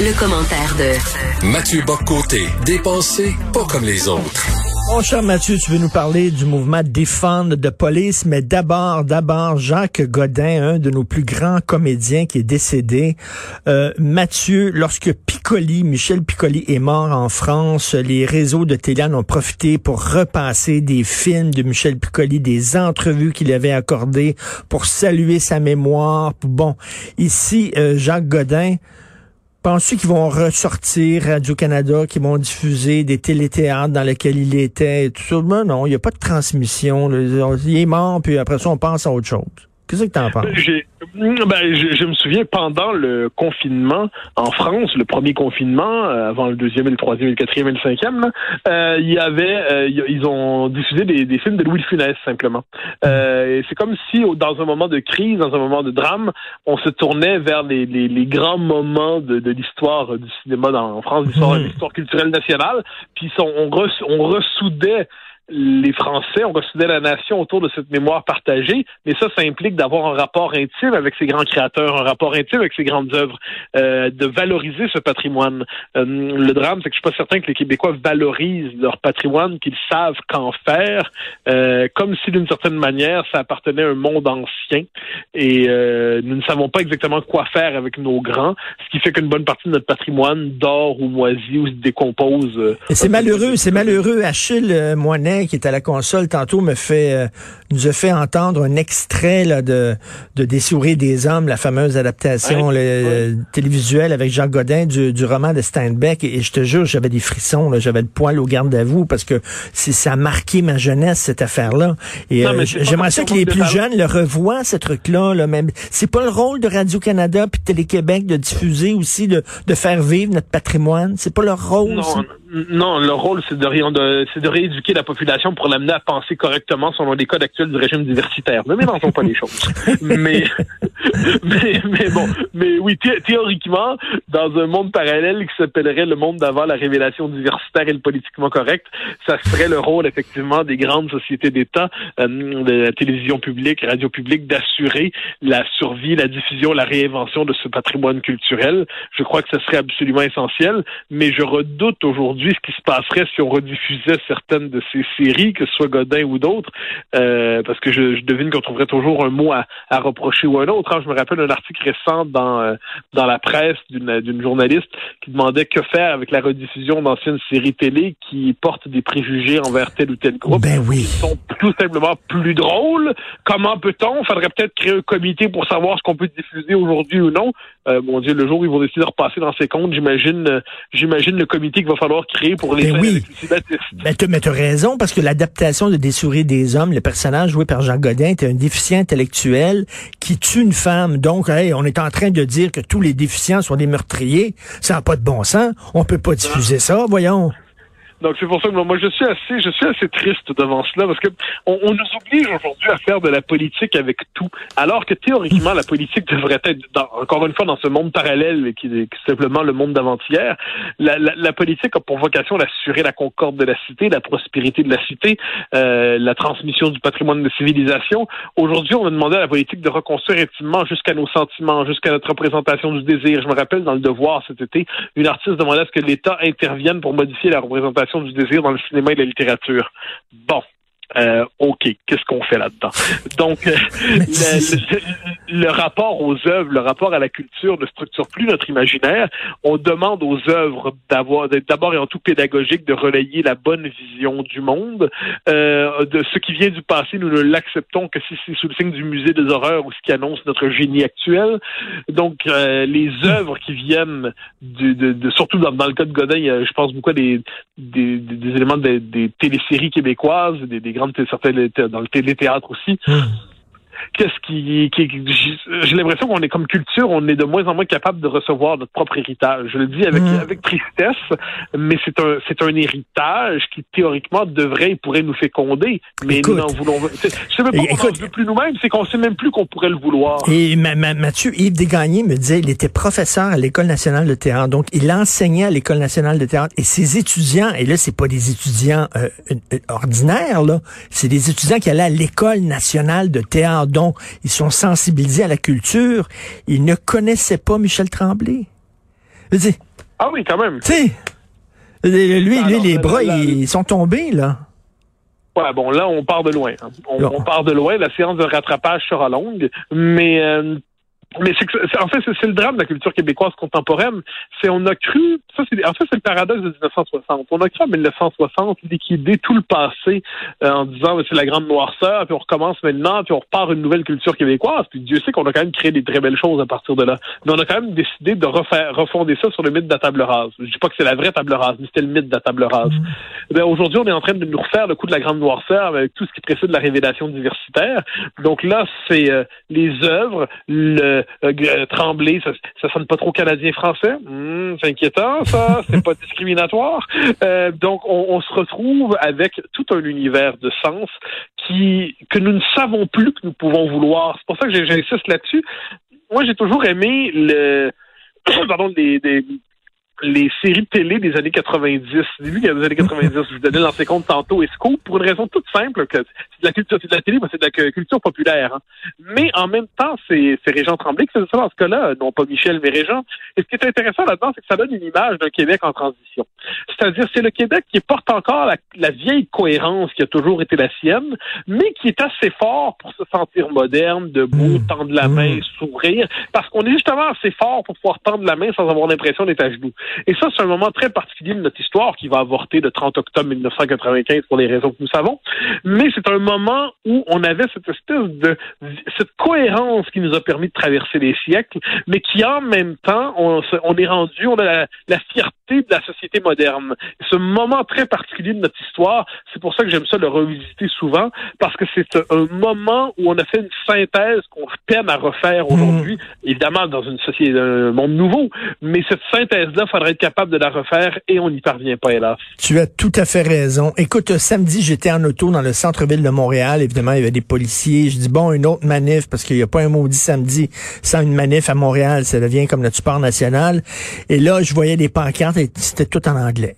Le, commentaire de Mathieu Boccoté, dépensé pas comme les autres. Mon cher Mathieu, tu veux nous parler du mouvement Défendre de police, mais d'abord, d'abord, Jacques Godin, un de nos plus grands comédiens qui est décédé. Euh, Mathieu, lorsque Piccoli, Michel Piccoli est mort en France, les réseaux de télé ont profité pour repasser des films de Michel Piccoli, des entrevues qu'il avait accordées pour saluer sa mémoire. Bon, ici, euh, Jacques Godin, Penses-tu qu'ils vont ressortir Radio-Canada, qu'ils vont diffuser des téléthéâtres dans lesquels il était tout ça? Ben non, il n'y a pas de transmission. Il est mort, puis après ça, on pense à autre chose. Qu'est-ce que tu en penses? Ben, je, me souviens, pendant le confinement en France, le premier confinement, euh, avant le deuxième et le troisième et le quatrième et le cinquième, euh, il y avait, euh, ils ont diffusé des, films de Louis de Funès, simplement. c'est comme si, dans un moment de crise, dans un moment de drame, on se tournait vers les, grands moments de, l'histoire du cinéma en France, l'histoire, l'histoire culturelle nationale, puis on, on ressoudait les Français, ont reçu la nation autour de cette mémoire partagée, mais ça, ça implique d'avoir un rapport intime avec ces grands créateurs, un rapport intime avec ces grandes œuvres, euh, de valoriser ce patrimoine. Euh, le drame, c'est que je suis pas certain que les Québécois valorisent leur patrimoine, qu'ils savent qu'en faire, euh, comme si d'une certaine manière, ça appartenait à un monde ancien, et nous ne savons pas exactement quoi faire avec nos grands, ce qui fait qu'une bonne partie de notre patrimoine dort ou moisit ou se décompose. c'est malheureux, c'est malheureux. Achille Moinet qui est à la console tantôt me fait euh, nous a fait entendre un extrait là, de de Des souris des hommes, la fameuse adaptation télévisuelle avec Jean Godin du, du roman de Steinbeck et, je te jure j'avais des frissons, j'avais le poil au garde à vous parce que ça a marqué ma jeunesse cette affaire-là. Et euh, j'aimerais ça que les plus jeunes le revoient ce truc-là. Là, même c'est pas le rôle de Radio Canada puis Télé-Québec de diffuser aussi de, de faire vivre notre patrimoine. C'est pas leur rôle. Non, non, leur rôle c'est de, de c'est de rééduquer la population pour l'amener à penser correctement selon les codes actuels du régime diversitaire. Ne mélangeons pas les choses. mais, mais, mais bon, mais oui, théoriquement, dans un monde parallèle qui s'appellerait le monde d'avant la révélation diversitaire et le politiquement correct, ça serait le rôle effectivement des grandes sociétés d'État, euh, de la télévision publique, radio publique, d'assurer la survie, la diffusion, la réinvention de ce patrimoine culturel. Je crois que ce serait absolument essentiel, mais je redoute aujourd'hui ce qui se passerait si on rediffusait certaines de ces que ce soit Godin ou d'autres, euh, parce que je, devine qu'on trouverait toujours un mot à, reprocher ou un autre. Hein. Je me rappelle un article récent dans euh, dans la presse d'une journaliste qui demandait que faire avec la rediffusion d'anciennes séries télé qui portent des préjugés envers tel ou tel groupe. Ben oui. Qui sont tout simplement plus drôles. Comment peut-on? Faudrait peut-être créer un comité pour savoir ce qu'on peut diffuser aujourd'hui ou non. Euh, mon Dieu, le jour où ils vont décider de repasser dans ces comptes, j'imagine j'imagine le comité qu'il va falloir créer pour les ben oui. Ben, mais tu as raison, parce que l'adaptation de Des souris des hommes, le personnage joué par Jean Godin était un déficient intellectuel qui tue une femme. Donc, hey, on est en train de dire que tous les déficients sont des meurtriers. Ça n'a pas de bon sens. On peut pas diffuser ça, voyons. Donc c'est pour ça que moi je suis assez je suis assez triste devant cela parce que on, on nous oblige aujourd'hui à faire de la politique avec tout, alors que théoriquement la politique devrait être dans, encore une fois dans ce monde parallèle qui est simplement le monde d'avant-hier. La, la, la, politique a pour vocation d'assurer la concorde de la cité, la prospérité de la cité, euh, la transmission du patrimoine de civilisation. Aujourd'hui, on a demandé à la politique de reconstruire intimement jusqu'à nos sentiments, jusqu'à notre représentation du désir. Je me rappelle dans le Devoir cet été, une artiste demandait à ce que l'État intervienne pour modifier la représentation du désir dans le cinéma et la littérature. Bon, euh, OK, qu'est-ce qu'on fait là-dedans? Donc, euh, le, rapport aux œuvres, le rapport à la culture ne structure plus notre imaginaire. On demande aux œuvres d'avoir, d'être d'abord et en tout pédagogique, de relayer la bonne vision du monde. Euh, de ce qui vient du passé, nous ne l'acceptons que si c'est sous le signe du musée des horreurs ou ce qui annonce notre génie actuel. Donc, les œuvres qui viennent du, de, surtout dans, le cas de Godin, je pense beaucoup à des, des, éléments des, des téléséries québécoises, des, des grandes dans le téléthéâtre aussi. Hmm qu'est-ce qui, qui j'ai l'impression qu'on est comme culture, on est de moins en moins capable de recevoir notre propre héritage. Je le dis avec mm. avec tristesse, mais c'est un c'est un héritage qui théoriquement devrait et pourrait nous féconder, mais nous n'en voulons. Je sais même pas qu'on veut plus nous-mêmes, c'est qu'on sait même plus qu'on pourrait le vouloir. Et Mathieu Yves Desgagnés me disait, il était professeur à l'école nationale de théâtre, donc il enseignait à l'école nationale de théâtre et ses étudiants, et là c'est pas des étudiants euh, euh, ordinaires là, c'est des étudiants qui allaient à l'école nationale de théâtre dont ils sont sensibilisés à la culture, ils ne connaissaient pas Michel Tremblay. ah oui, quand même. Tu sais, lui, lui, les bras, ils sont tombés, là. Ouais, bon, là, on part de loin. Hein. On, part de loin. La séance de rattrapage sera longue, mais euh, mais c'est en fait c'est le drame de la culture québécoise contemporaine. C'est on a cru ça c'est en fait c'est le paradoxe de 1960. On a cru en 1960 liquider tout le passé euh, en disant c'est la grande noirceur puis on recommence maintenant puis on repart une nouvelle culture québécoise puis Dieu sait qu'on a quand même créé des très belles choses à partir de là. Mais on a quand même décidé de refaire refonder ça sur le mythe de la table rase. Je dis pas que c'est la vraie table rase, mais c'était le mythe de la table rase. Mm. Ben, aujourd'hui on est en train de nous refaire le coup de la grande noirceur avec tout ce qui précède la révélation diversitaire. Donc là c'est euh, les œuvres le euh, euh, Tremblay, ça, ça sonne pas trop canadien-français? Hmm, c'est inquiétant, ça. C'est pas discriminatoire. Euh, donc, on, se retrouve avec tout un univers de sens qui que nous ne savons plus que nous pouvons vouloir. C'est pour ça que j'insiste là-dessus. Moi, j'ai toujours aimé le pardon, des, les séries de télé des années 90, début des années 90, je vous donnais l'ancien compte tantôt et Scoop pour une raison toute simple que c'est de la culture, c'est de la télé, c'est de la culture populaire. Hein. Mais en même temps, c'est, c'est Régent Tremblay qui faisait ça dans ce cas-là, non pas Michel, mais Régent. Et ce qui est intéressant là-dedans, c'est que ça donne une image d'un Québec en transition. C'est-à-dire, c'est le Québec qui porte encore la, la, vieille cohérence qui a toujours été la sienne, mais qui est assez fort pour se sentir moderne, debout, mmh. tendre la main, mmh. sourire, parce qu'on est justement assez fort pour pouvoir tendre la main sans avoir l'impression d'être à genoux. Et ça, c'est un moment très particulier de notre histoire qui va avorter le 30 octobre 1995 pour les raisons que nous savons. Mais c'est un moment où on avait cette espèce de cette cohérence qui nous a permis de traverser les siècles, mais qui en même temps, on, on est rendu, on a la, la fierté de la société moderne. Ce moment très particulier de notre histoire, c'est pour ça que j'aime ça le revisiter souvent, parce que c'est un moment où on a fait une synthèse qu'on peine à refaire mmh. aujourd'hui, évidemment dans une société, un monde nouveau, mais cette synthèse-là, faudrait être capable de la refaire et on n'y parvient pas, hélas. Tu as tout à fait raison. Écoute, samedi, j'étais en auto dans le centre-ville de Montréal. Évidemment, il y avait des policiers. Je dis, bon, une autre manif, parce qu'il n'y a pas un maudit samedi sans une manif à Montréal. Ça devient comme notre sport national. Et là, je voyais des pancartes c'était tout en anglais.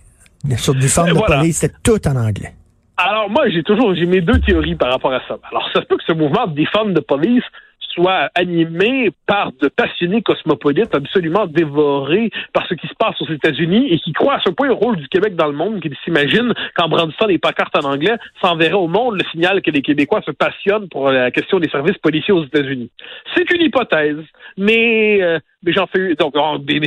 Sur du forme de police, c'était tout en anglais. Alors moi, j'ai toujours j'ai mes deux théories par rapport à ça. Alors ça se peut que ce mouvement des femmes de police soit animé par de passionnés cosmopolites absolument dévorés par ce qui se passe aux États-Unis et qui croient à ce point au rôle du Québec dans le monde qu'ils s'imaginent qu'en brandissant des pancartes en anglais, ça enverrait au monde le signal que les Québécois se passionnent pour la question des services policiers aux États-Unis. C'est une hypothèse, mais euh, mais j'en fais donc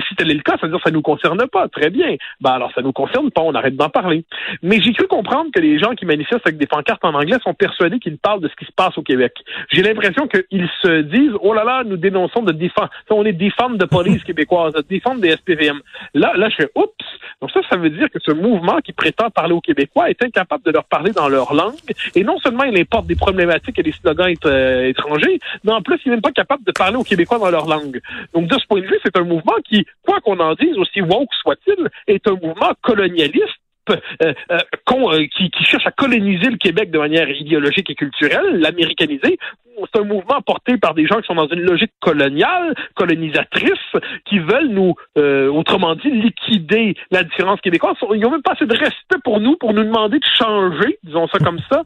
si tel est le cas, ça veut dire que ça nous concerne pas. Très bien. Ben alors ça nous concerne pas, on arrête d'en parler. Mais j'ai cru comprendre que les gens qui manifestent avec des pancartes en anglais sont persuadés qu'ils parlent de ce qui se passe au Québec. J'ai l'impression qu'ils se disent oh là là, nous dénonçons de défense, on est des femmes de police québécoises, des femmes des SPVM. Là, là, je fais oups. Donc ça, ça veut dire que ce mouvement qui prétend parler aux Québécois est incapable de leur parler dans leur langue. Et non seulement il importe des problématiques et des slogans euh, étrangers, mais en plus il n'est même pas capable de parler aux Québécois dans leur langue. Donc de ce point de vue, c'est un mouvement qui, quoi qu'on en dise, aussi woke soit-il, est un mouvement colonialiste euh, euh, euh, qui, qui, cherche à coloniser le Québec de manière idéologique et culturelle, l'américaniser. C'est un mouvement porté par des gens qui sont dans une logique coloniale, colonisatrice, qui veulent nous, autrement dit, liquider la différence québécoise. Ils n'ont même pas assez de respect pour nous, pour nous demander de changer, disons ça comme ça,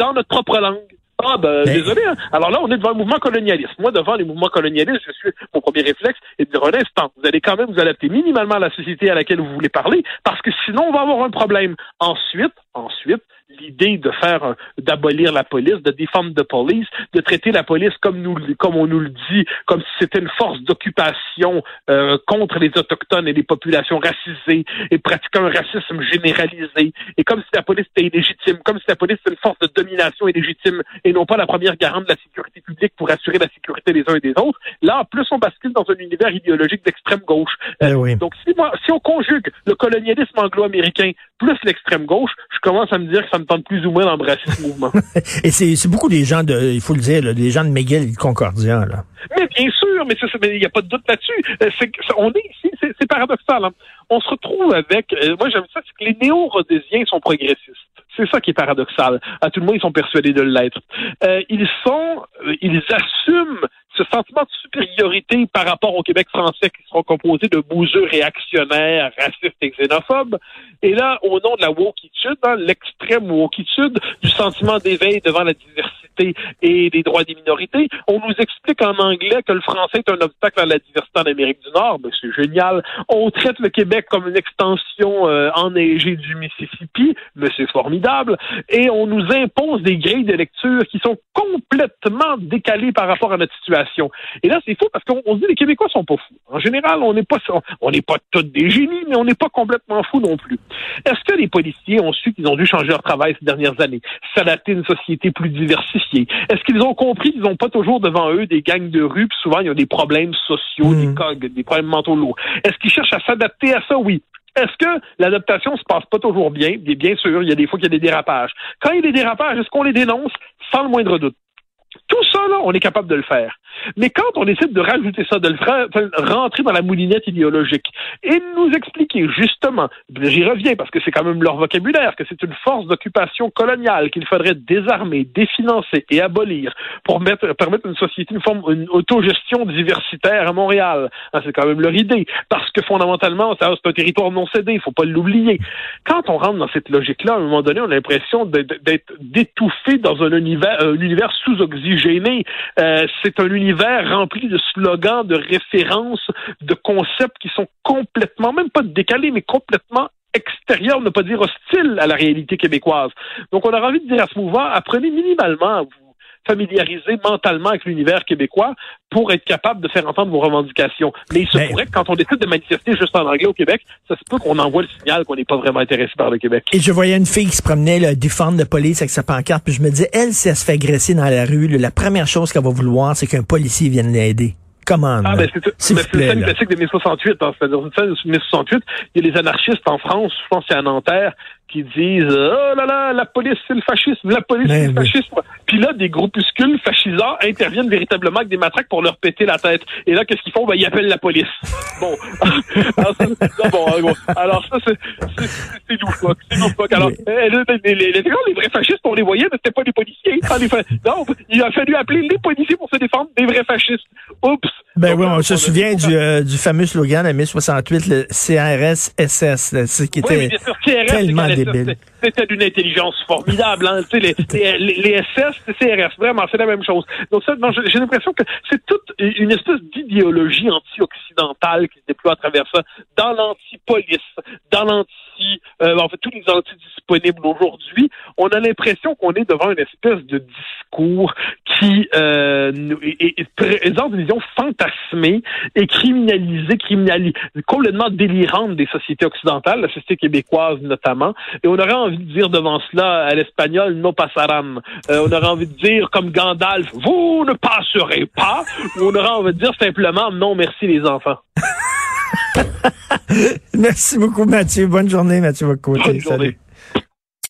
dans notre propre langue. Ah, ben, désolé. Hein. Alors là, on est devant un mouvement colonialiste. Moi, devant les mouvements colonialistes, je suis, mon premier réflexe est de dire un instant, vous allez quand même vous adapter minimalement à la société à laquelle vous voulez parler, parce que sinon, on va avoir un problème. Ensuite, ensuite, l'idée de faire d'abolir la police, de défendre de police, de traiter la police comme nous comme on nous le dit, comme si c'était une force d'occupation euh, contre les autochtones et les populations racisées et pratiquant un racisme généralisé et comme si la police était illégitime, comme si la police était une force de domination illégitime et non pas la première garante de la sécurité publique pour assurer la sécurité des uns et des autres. Là, en plus, on bascule dans un univers idéologique d'extrême gauche. Euh, donc, si, si on conjugue le colonialisme anglo-américain plus l'extrême gauche, je commence à me dire que ça me plus ou moins d'embrasser ce mouvement. Et c'est beaucoup des gens de, il faut le dire, des gens de McGill et de Concordia. Là. Mais bien sûr, mais il n'y a pas de doute là-dessus. Euh, on est ici, c'est paradoxal. Hein. On se retrouve avec, euh, moi j'aime ça, c'est que les néo-rhodésiens sont progressistes. C'est ça qui est paradoxal. À tout le monde, ils sont persuadés de l'être. Euh, ils sont, ils assument ce sentiment de supériorité par rapport au Québec français qui seront composés de bouseux réactionnaires, racistes et xénophobes. Et là, au nom de la wokitude, hein, l'extrême wokitude, du sentiment d'éveil devant la diversité et des droits des minorités. On nous explique en anglais que le français est un obstacle à la diversité en Amérique du Nord. Ben, c'est génial. On traite le Québec comme une extension euh, enneigée du Mississippi. Mais c'est formidable. Et on nous impose des grilles de lecture qui sont complètement décalées par rapport à notre situation. Et là, c'est fou parce qu'on se dit les Québécois sont pas fous. En général, on n'est pas on n'est pas tous des génies, mais on n'est pas complètement fous non plus. Est-ce que les policiers ont su qu'ils ont dû changer leur travail ces dernières années, s'adapter à une société plus diversifiée Est-ce qu'ils ont compris qu'ils n'ont pas toujours devant eux des gangs de rue, puis souvent il y a des problèmes sociaux, des hmm. cogs, des problèmes mentaux lourds? Est-ce qu'ils cherchent à s'adapter à ça? Oui. Est-ce que l'adaptation se passe pas toujours bien? Bien sûr, il y a des fois qu'il y a des dérapages. Quand il y a des dérapages, est-ce qu'on les dénonce? Sans le moindre doute. Tout là, on est capable de le faire. Mais quand on décide de rajouter ça, de le faire, rentrer dans la moulinette idéologique et nous expliquer justement, j'y reviens parce que c'est quand même leur vocabulaire, que c'est une force d'occupation coloniale qu'il faudrait désarmer, définancer et abolir pour mettre, permettre une société, une forme, une autogestion diversitaire à Montréal. Hein, c'est quand même leur idée. Parce que fondamentalement, c'est un territoire non cédé, il faut pas l'oublier. Quand on rentre dans cette logique-là, à un moment donné, on a l'impression d'être d'étouffer dans un univers, un univers sous-oxygéné. Euh, c'est un univers rempli de slogans, de références, de concepts qui sont complètement, même pas décalés, mais complètement extérieurs, ne pas dire hostiles à la réalité québécoise. Donc, on a envie de dire à ce mouvement, apprenez minimalement à vous familiariser mentalement avec l'univers québécois pour être capable de faire entendre vos revendications. Mais il se pourrait que quand on décide de manifester juste en anglais au Québec, ça se peut qu'on envoie le signal qu'on n'est pas vraiment intéressé par le Québec. Et je voyais une fille qui se promenait là, défendre la police avec sa pancarte, puis je me disais, elle, si elle se fait agresser dans la rue, la première chose qu'elle va vouloir, c'est qu'un policier vienne l'aider. Comment? Ah, ben c'est ben, le classique de mai 68. Hein, C'est-à-dire, mai 68, il y a les anarchistes en France, je pense c'est à Nanterre, qui disent Oh là là, la police, c'est le fascisme, la police, c'est le fascisme. Puis là, des groupuscules fascisants interviennent véritablement avec des matraques pour leur péter la tête. Et là, qu'est-ce qu'ils font? Ben, ils appellent la police. Bon. alors, ça, bon, alors, ça, c'est loufoque. C'est loufoque. Alors, les, les, les, les, vrais fascistes, on les voyait, mais c'était pas des policiers. non, il a fallu appeler les policiers pour se défendre des vrais fascistes. Oups. Ben oui, on se souvient du, euh, du fameux slogan de mai 68, le CRS-SS, qui était tellement débile. C'était d'une intelligence formidable. Hein. les, les, les, SS, CRS, vraiment, c'est la même chose. Donc ça, j'ai l'impression que c'est toute une espèce d'idéologie anti-occidentale qui se déploie à travers ça, dans l'anti-police, dans l'anti, euh, en fait, tous les anti disponibles aujourd'hui. On a l'impression qu'on est devant une espèce de discours qui euh, est, présente une vision fantasmée et criminalisée, criminalisée, complètement délirante des sociétés occidentales, la société québécoise notamment. Et on aurait envie de dire devant cela à l'espagnol no pasaram. Euh, on aurait envie de dire comme Gandalf, vous ne passerez pas. On aurait envie de dire simplement non merci les enfants. merci beaucoup Mathieu. Bonne journée Mathieu Bonne journée.